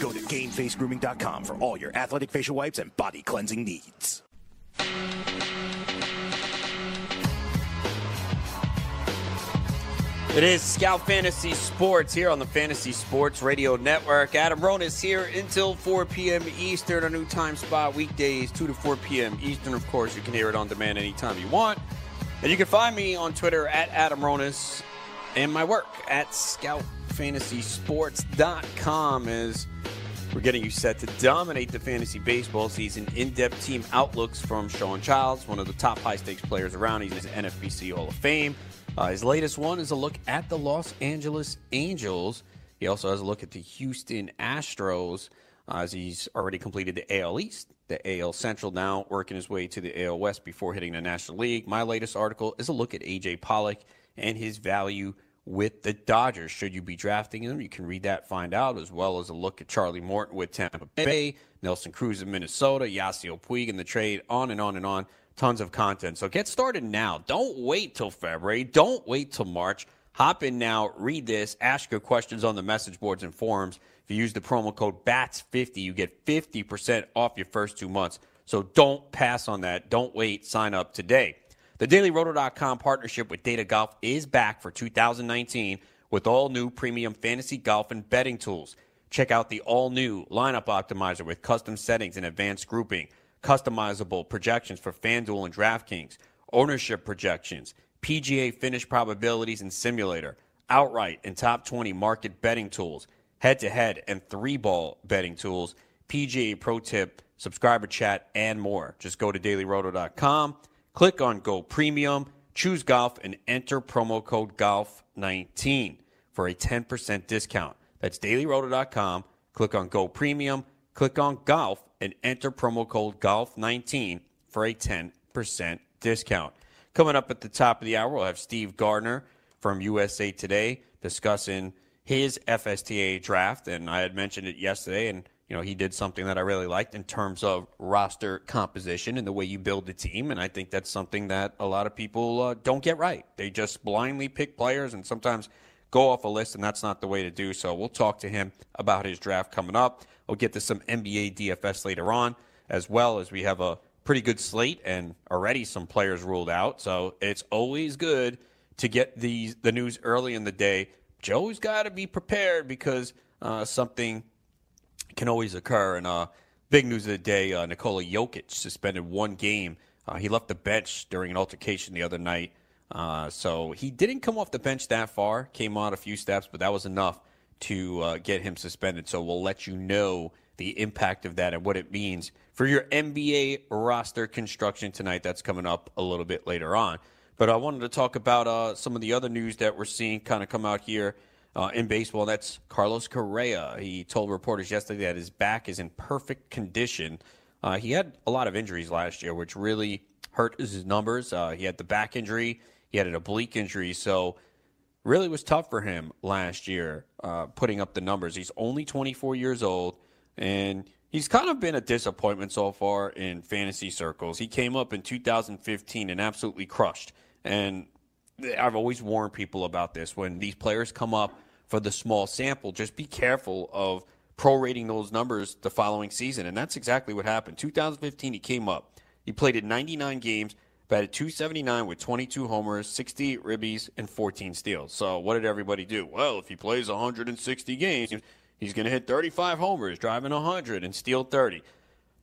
Go to GameFaceGrooming.com for all your athletic facial wipes and body cleansing needs. It is Scout Fantasy Sports here on the Fantasy Sports Radio Network. Adam Ronis here until 4 p.m. Eastern, a new time spot, weekdays, 2 to 4 p.m. Eastern. Of course, you can hear it on demand anytime you want. And you can find me on Twitter at Adam Ronis and my work at scoutfantasysports.com as we're getting you set to dominate the fantasy baseball season. In depth team outlooks from Shawn Childs, one of the top high stakes players around. He's in the NFBC Hall of Fame. Uh, his latest one is a look at the Los Angeles Angels. He also has a look at the Houston Astros uh, as he's already completed the AL East, the AL Central now, working his way to the AL West before hitting the National League. My latest article is a look at AJ Pollock and his value with the Dodgers. Should you be drafting him? You can read that, find out, as well as a look at Charlie Morton with Tampa Bay, Nelson Cruz in Minnesota, Yasiel Puig in the trade, on and on and on tons of content. So get started now. Don't wait till February. Don't wait till March. Hop in now, read this, ask your questions on the message boards and forums. If you use the promo code BATS50, you get 50% off your first two months. So don't pass on that. Don't wait. Sign up today. The DailyRoto.com partnership with Data Golf is back for 2019 with all new premium fantasy golf and betting tools. Check out the all new lineup optimizer with custom settings and advanced grouping customizable projections for FanDuel and DraftKings, ownership projections, PGA finish probabilities and simulator, outright and top 20 market betting tools, head to head and three ball betting tools, PGA Pro Tip, subscriber chat, and more. Just go to dailyroto.com, click on Go Premium, choose golf, and enter promo code GOLF19 for a 10% discount. That's dailyroto.com. Click on Go Premium, click on Golf, and enter promo code GOLF19 for a 10% discount. Coming up at the top of the hour, we'll have Steve Gardner from USA Today discussing his FSTA draft. And I had mentioned it yesterday, and you know he did something that I really liked in terms of roster composition and the way you build the team. And I think that's something that a lot of people uh, don't get right. They just blindly pick players and sometimes go off a list, and that's not the way to do. So we'll talk to him about his draft coming up. We'll get to some NBA DFS later on, as well as we have a pretty good slate and already some players ruled out. So it's always good to get these the news early in the day. Joe's got to be prepared because uh, something can always occur. And uh, big news of the day: uh, Nikola Jokic suspended one game. Uh, he left the bench during an altercation the other night. Uh, so he didn't come off the bench that far. Came on a few steps, but that was enough to uh, get him suspended. So we'll let you know the impact of that and what it means for your NBA roster construction tonight. That's coming up a little bit later on. But I wanted to talk about uh, some of the other news that we're seeing kind of come out here uh, in baseball. That's Carlos Correa. He told reporters yesterday that his back is in perfect condition. Uh, he had a lot of injuries last year, which really hurt his numbers. Uh, he had the back injury, he had an oblique injury. So really was tough for him last year, uh, putting up the numbers. He's only 24 years old, and he's kind of been a disappointment so far in fantasy circles. He came up in 2015 and absolutely crushed. And I've always warned people about this. When these players come up for the small sample, just be careful of prorating those numbers the following season. And that's exactly what happened. 2015, he came up. He played in 99 games, batted 279 with 22 homers, 68 ribbies, and 14 steals. So what did everybody do? Well, if he plays 160 games, he's going to hit 35 homers, driving 100, and steal 30.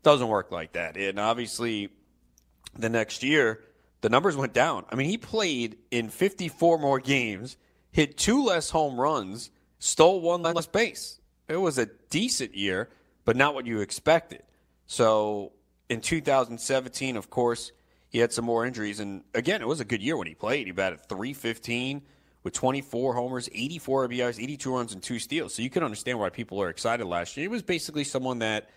Doesn't work like that. And obviously, the next year, the numbers went down. I mean, he played in 54 more games, hit two less home runs, stole one less base. It was a decent year, but not what you expected. So in 2017, of course, he had some more injuries. And again, it was a good year when he played. He batted 315 with 24 homers, 84 RBIs, 82 runs, and two steals. So you can understand why people are excited last year. He was basically someone that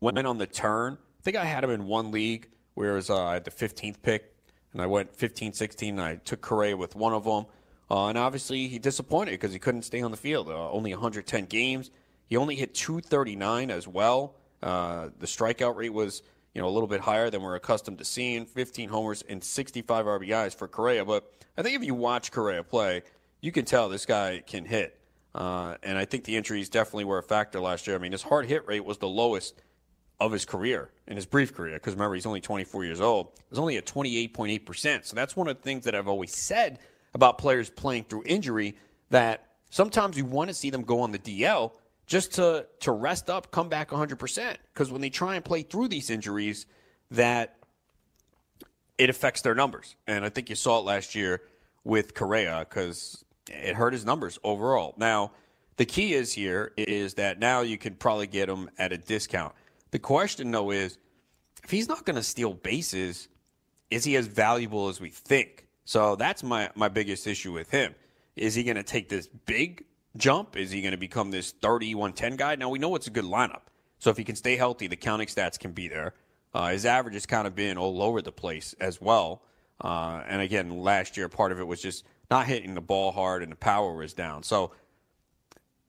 went on the turn. I think I had him in one league, whereas uh, I had the 15th pick, and I went 15, 16, and I took Correa with one of them. Uh, and obviously, he disappointed because he couldn't stay on the field. Uh, only 110 games. He only hit 239 as well. Uh, the strikeout rate was you know, a little bit higher than we're accustomed to seeing. 15 homers and 65 RBIs for Correa. But I think if you watch Correa play, you can tell this guy can hit. Uh, and I think the injuries definitely were a factor last year. I mean, his hard hit rate was the lowest of his career, in his brief career, because remember, he's only 24 years old. It was only at 28.8%. So that's one of the things that I've always said about players playing through injury that sometimes you want to see them go on the DL just to to rest up, come back 100%. Because when they try and play through these injuries, that it affects their numbers. And I think you saw it last year with Correa because it hurt his numbers overall. Now, the key is here is that now you can probably get him at a discount. The question, though, is if he's not going to steal bases, is he as valuable as we think? So that's my, my biggest issue with him. Is he going to take this big jump? Is he going to become this 30 110 guy? Now, we know it's a good lineup. So if he can stay healthy, the counting stats can be there. Uh, his average has kind of been all over the place as well. Uh, and again, last year, part of it was just not hitting the ball hard and the power was down. So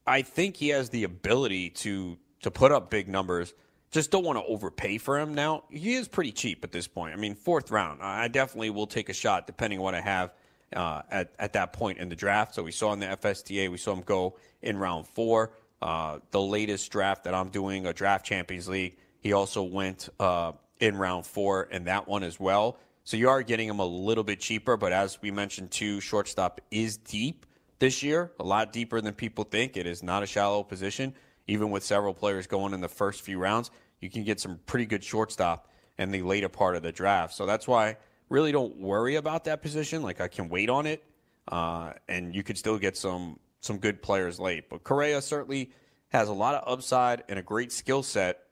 I think he has the ability to to put up big numbers. Just don't want to overpay for him now. He is pretty cheap at this point. I mean, fourth round. I definitely will take a shot depending on what I have uh, at at that point in the draft. So we saw in the FSTA, we saw him go in round four. Uh, the latest draft that I'm doing, a draft Champions League, he also went uh, in round four in that one as well. So you are getting him a little bit cheaper, but as we mentioned too, shortstop is deep this year, a lot deeper than people think. It is not a shallow position. Even with several players going in the first few rounds, you can get some pretty good shortstop in the later part of the draft. So that's why really don't worry about that position. Like I can wait on it, uh, and you could still get some some good players late. But Correa certainly has a lot of upside and a great skill set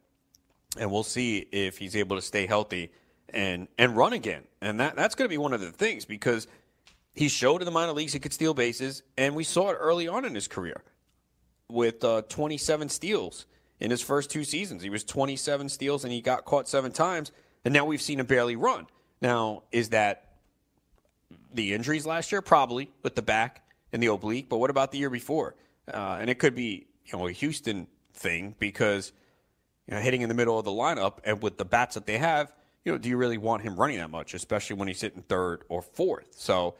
and we'll see if he's able to stay healthy and and run again. And that that's going to be one of the things because he showed in the minor leagues he could steal bases, and we saw it early on in his career with uh, 27 steals in his first two seasons. He was 27 steals and he got caught seven times, and now we've seen him barely run. Now, is that the injuries last year? Probably with the back and the oblique, but what about the year before? Uh, and it could be you know a Houston thing because you know, hitting in the middle of the lineup, and with the bats that they have, you know, do you really want him running that much, especially when he's hitting third or fourth? So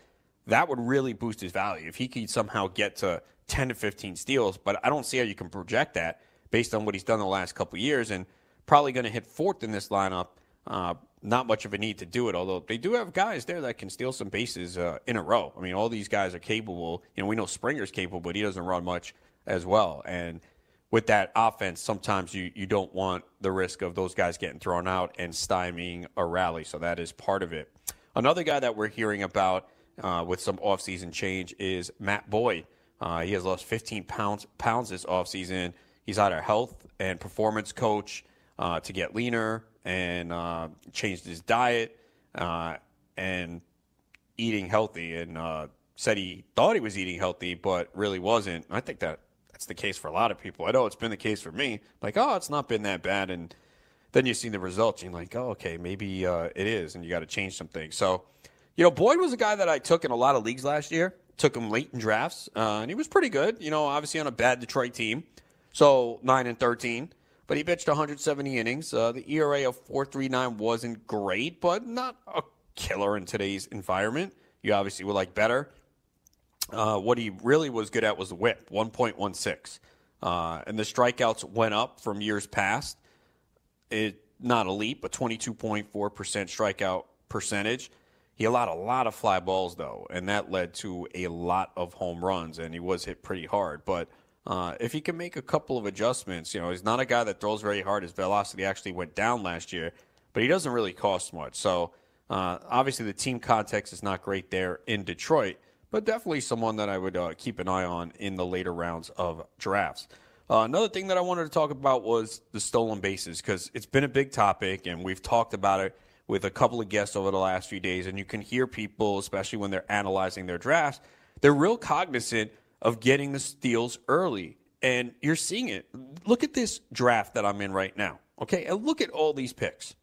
that would really boost his value if he could somehow get to 10 to 15 steals. But I don't see how you can project that based on what he's done the last couple years, and probably going to hit fourth in this lineup. Uh, not much of a need to do it, although they do have guys there that can steal some bases uh, in a row. I mean, all these guys are capable. You know, we know Springer's capable, but he doesn't run much as well. And with that offense, sometimes you, you don't want the risk of those guys getting thrown out and stymieing a rally. So that is part of it. Another guy that we're hearing about uh, with some offseason change is Matt Boyd. Uh, he has lost 15 pounds pounds this offseason. He's had a health and performance coach uh, to get leaner and uh, changed his diet uh, and eating healthy and uh, said he thought he was eating healthy, but really wasn't. I think that that's the case for a lot of people. I know it's been the case for me. Like, oh, it's not been that bad, and then you see the results, and you're like, oh, okay, maybe uh, it is, and you got to change some things. So, you know, Boyd was a guy that I took in a lot of leagues last year. Took him late in drafts, uh, and he was pretty good. You know, obviously on a bad Detroit team, so nine and thirteen. But he pitched 170 innings. Uh, the ERA of 4.39 wasn't great, but not a killer in today's environment. You obviously would like better. Uh, what he really was good at was the whip, 1.16. Uh, and the strikeouts went up from years past. It not a leap, but 22.4% strikeout percentage. He allowed a lot of fly balls though, and that led to a lot of home runs. And he was hit pretty hard. But uh, if he can make a couple of adjustments, you know, he's not a guy that throws very hard. His velocity actually went down last year, but he doesn't really cost much. So uh, obviously, the team context is not great there in Detroit but definitely someone that I would uh, keep an eye on in the later rounds of drafts. Uh, another thing that I wanted to talk about was the stolen bases because it's been a big topic and we've talked about it with a couple of guests over the last few days. And you can hear people, especially when they're analyzing their drafts, they're real cognizant of getting the steals early. And you're seeing it. Look at this draft that I'm in right now. Okay. And look at all these picks.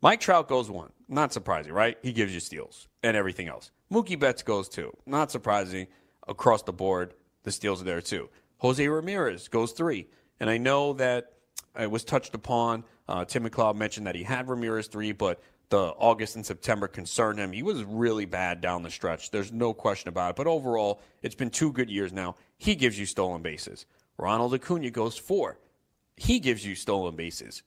Mike Trout goes one. Not surprising, right? He gives you steals and everything else. Mookie Betts goes two. Not surprising. Across the board, the steals are there too. Jose Ramirez goes three. And I know that it was touched upon. Uh, Tim McLeod mentioned that he had Ramirez three, but the August and September concerned him. He was really bad down the stretch. There's no question about it. But overall, it's been two good years now. He gives you stolen bases. Ronald Acuna goes four. He gives you stolen bases.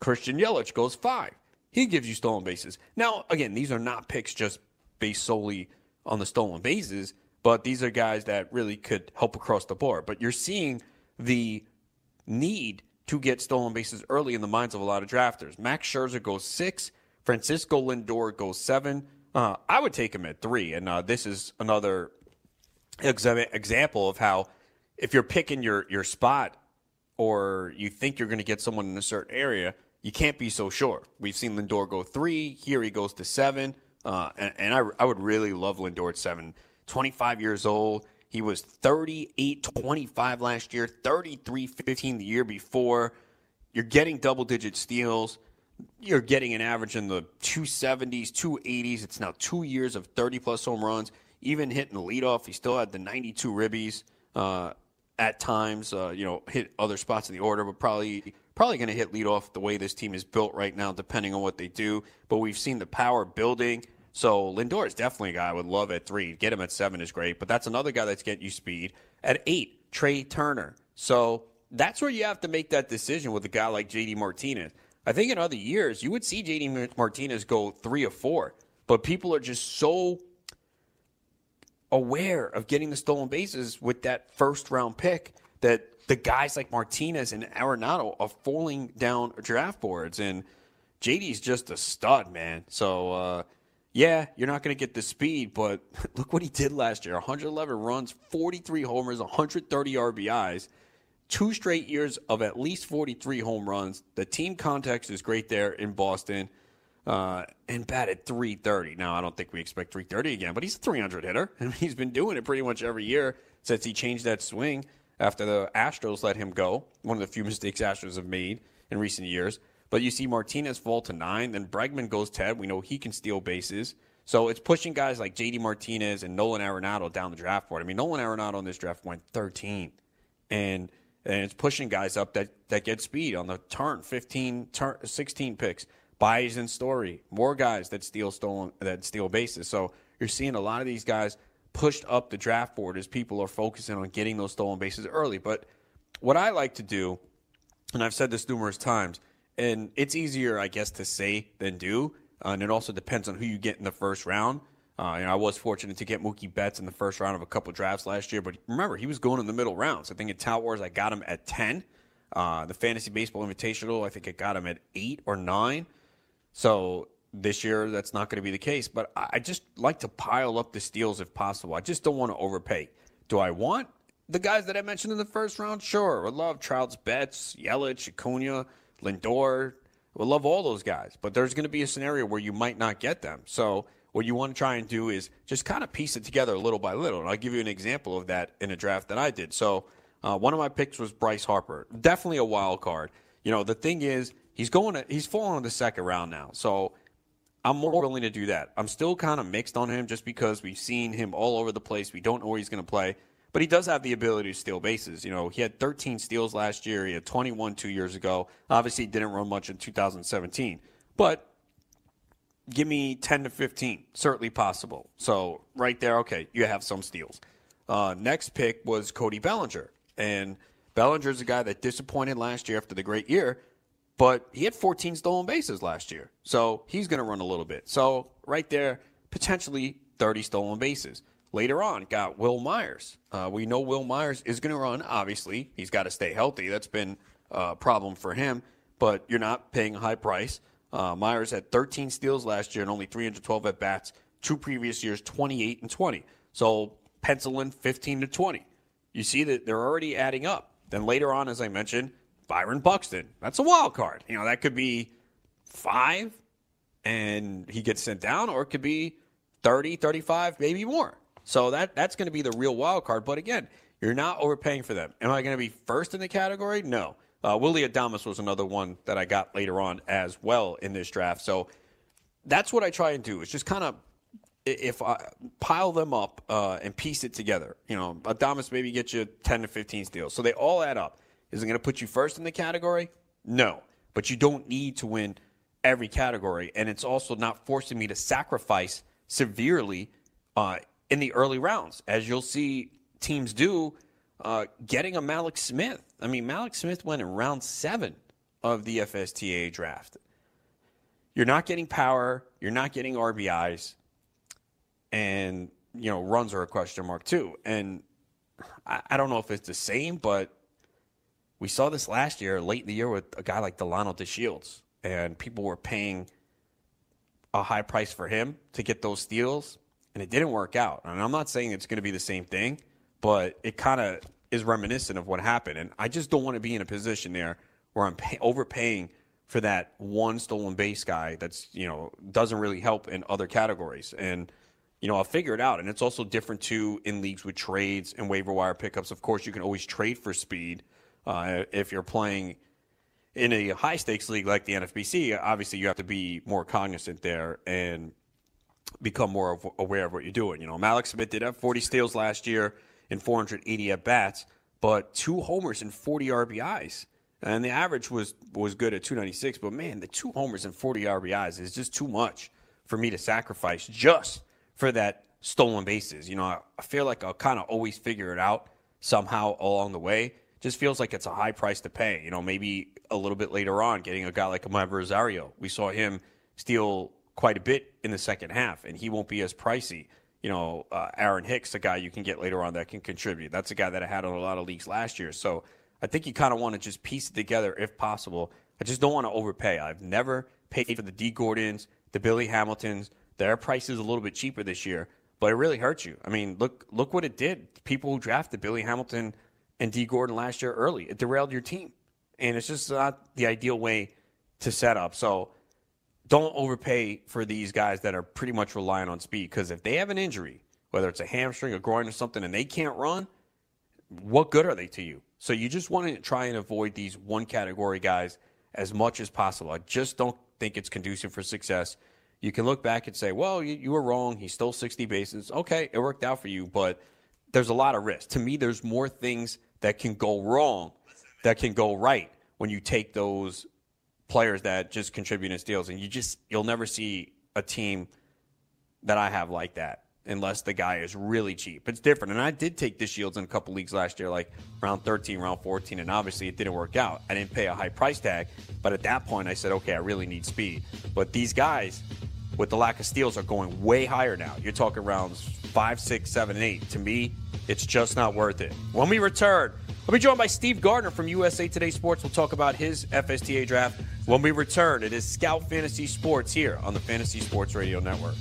Christian Yelich goes five. He gives you stolen bases. Now, again, these are not picks just based solely on the stolen bases, but these are guys that really could help across the board. But you're seeing the need to get stolen bases early in the minds of a lot of drafters. Max Scherzer goes six, Francisco Lindor goes seven. Uh, I would take him at three, and uh, this is another exa- example of how if you're picking your your spot or you think you're going to get someone in a certain area, you can't be so sure. We've seen Lindor go three. Here he goes to seven. Uh, and, and I, I would really love Lindor at seven. 25 years old. He was 38 25 last year, 33 15 the year before. You're getting double digit steals. You're getting an average in the 270s, 280s. It's now two years of 30 plus home runs. Even hitting the leadoff, he still had the 92 ribbies uh, at times. Uh, you know, hit other spots in the order, but probably probably going to hit leadoff the way this team is built right now, depending on what they do. But we've seen the power building. So Lindor is definitely a guy I would love at three. Get him at seven is great, but that's another guy that's getting you speed. At eight, Trea Turner. So that's where you have to make that decision with a guy like JD Martinez. I think in other years you would see JD Martinez go three or four, but people are just so aware of getting the stolen bases with that first round pick that the guys like Martinez and Arenado are falling down draft boards. And JD's just a stud, man. So, uh, yeah, you're not going to get the speed, but *laughs* look what he did last year 111 runs, 43 homers, 130 RBIs, two straight years of at least 43 home runs. The team context is great there in Boston. Uh, and batted 330. Now, I don't think we expect 330 again, but he's a 300 hitter, *laughs* and he's been doing it pretty much every year since he changed that swing after the Astros let him go. One of the few *laughs* mistakes Astros have made in recent years. But you see Martinez fall to nine, then Bregman goes 10. We know he can steal bases. So it's pushing guys like JD Martinez and Nolan Arenado down the draft board. I mean, Nolan Arenado in this draft went 13. And and it's pushing guys up that, that get speed on the turn, 15, turn, 16 picks. Baez and Story, more guys that steal stolen that steal bases. So you're seeing a lot of these guys pushed up the draft board as people are focusing on getting those stolen bases early. But what I like to do, and I've said this numerous times, and it's easier, I guess, to say than do. And it also depends on who you get in the first round. Uh, you know, I was fortunate to get Mookie Betts in the first round of a couple drafts last year, but remember, he was going in the middle rounds. I think in Tout Wars, I got him at 10. Uh, the Fantasy Baseball Invitational, I think it got him at 8 or 9. So this year, that's not going to be the case. But I just like to pile up the steals if possible. I just don't want to overpay. Do I want the guys that I mentioned in the first round? Sure. I love Trouts, Betts, Yelich, Acuna, Lindor. I love all those guys. But there's going to be a scenario where you might not get them. So what you want to try and do is just kind of piece it together little by little. And I'll give you an example of that in a draft that I did. So uh, one of my picks was Bryce Harper. Definitely a wild card. You know, the thing is, he's going to, he's falling in the second round now. So I'm more willing to do that. I'm still kind of mixed on him just because we've seen him all over the place. We don't know where he's going to play, but he does have the ability to steal bases. You know, he had 13 steals last year. He had 21 two years ago. Obviously, didn't run much in 2017, but give me 10 to 15, certainly possible. So right there, okay, you have some steals. Uh, next pick was Cody Bellinger, and Bellinger's a guy that disappointed last year after the great year but he had 14 stolen bases last year. So he's going to run a little bit. So right there, potentially 30 stolen bases. Later on, got Wil Myers. Uh, we know Wil Myers is going to run, obviously. He's got to stay healthy. That's been a problem for him, but you're not paying a high price. Uh, Myers had 13 steals last year and only 312 at bats. Two previous years, 28 and 20. So pencil in 15 to 20. You see that they're already adding up. Then later on, as I mentioned, Byron Buxton. That's a wild card. You know, that could be five and he gets sent down, or it could be 30, 35, maybe more. So that that's going to be the real wild card. But again, you're not overpaying for them. Am I going to be first in the category? No. Uh, Willy Adames was another one that I got later on as well in this draft. So that's what I try and do. Is just kind of if I pile them up uh, and piece it together. You know, Adames maybe get you 10 to 15 steals. So they all add up. Is it going to put you first in the category? No. But you don't need to win every category. And it's also not forcing me to sacrifice severely uh, in the early rounds, as you'll see teams do uh, getting a Mallex Smith. I mean, Mallex Smith went in round seven of the FSTA draft. You're not getting power, you're not getting RBIs, and you know, runs are a question mark too. And I, I don't know if it's the same, but we saw this last year, late in the year, with a guy like Delino DeShields, and people were paying a high price for him to get those steals, and it didn't work out. And I'm not saying it's going to be the same thing, but it kind of is reminiscent of what happened. And I just don't want to be in a position there where I'm pay- overpaying for that one stolen base guy that's you know doesn't really help in other categories. And you know I'll figure it out. And it's also different too in leagues with trades and waiver wire pickups. Of course, you can always trade for speed uh, if you're playing in a high stakes league like the NFBC, obviously you have to be more cognizant there and become more aware of what you're doing. You know, Mallex Smith did have 40 steals last year and 480 at bats, but two homers and 40 RBIs. And the average was was good at 296, but man, the two homers and 40 RBIs is just too much for me to sacrifice just for that stolen bases. You know, I, I feel like I'll kind of always figure it out somehow along the way just feels like it's a high price to pay. You know, maybe a little bit later on, getting a guy like Amed Rosario. We saw him steal quite a bit in the second half, and he won't be as pricey. You know, uh, Aaron Hicks, a guy you can get later on that can contribute. That's a guy that I had in a lot of leagues last year. So I think you kind of want to just piece it together if possible. I just don't want to overpay. I've never paid for the Dee Gordons, the Billy Hamiltons. Their price is a little bit cheaper this year, but it really hurts you. I mean, look look what it did. People who drafted Billy Hamilton and Dee Gordon last year early. It derailed your team. And it's just not the ideal way to set up. So don't overpay for these guys that are pretty much relying on speed because if they have an injury, whether it's a hamstring, a groin, or something, and they can't run, what good are they to you? So you just want to try and avoid these one category guys as much as possible. I just don't think it's conducive for success. You can look back and say, well, you, you were wrong. He stole 60 bases. Okay, it worked out for you, but there's a lot of risk. To me, there's more things that can go wrong that can go right when you take those players that just contribute in steals. And you just, you'll never see a team that I have like that unless the guy is really cheap. It's different. And I did take DeShields in a couple leagues last year, like round 13, round 14, and obviously it didn't work out. I didn't pay a high price tag, but at that point I said, okay, I really need speed. But these guys, with the lack of steals, are going way higher now. You're talking rounds five, six, seven, eight. To me, it's just not worth it. When we return, I'll be joined by Steve Gardner from USA Today Sports. We'll talk about his FSTA draft. When we return, it is Scout Fantasy Sports here on the Fantasy Sports Radio Network.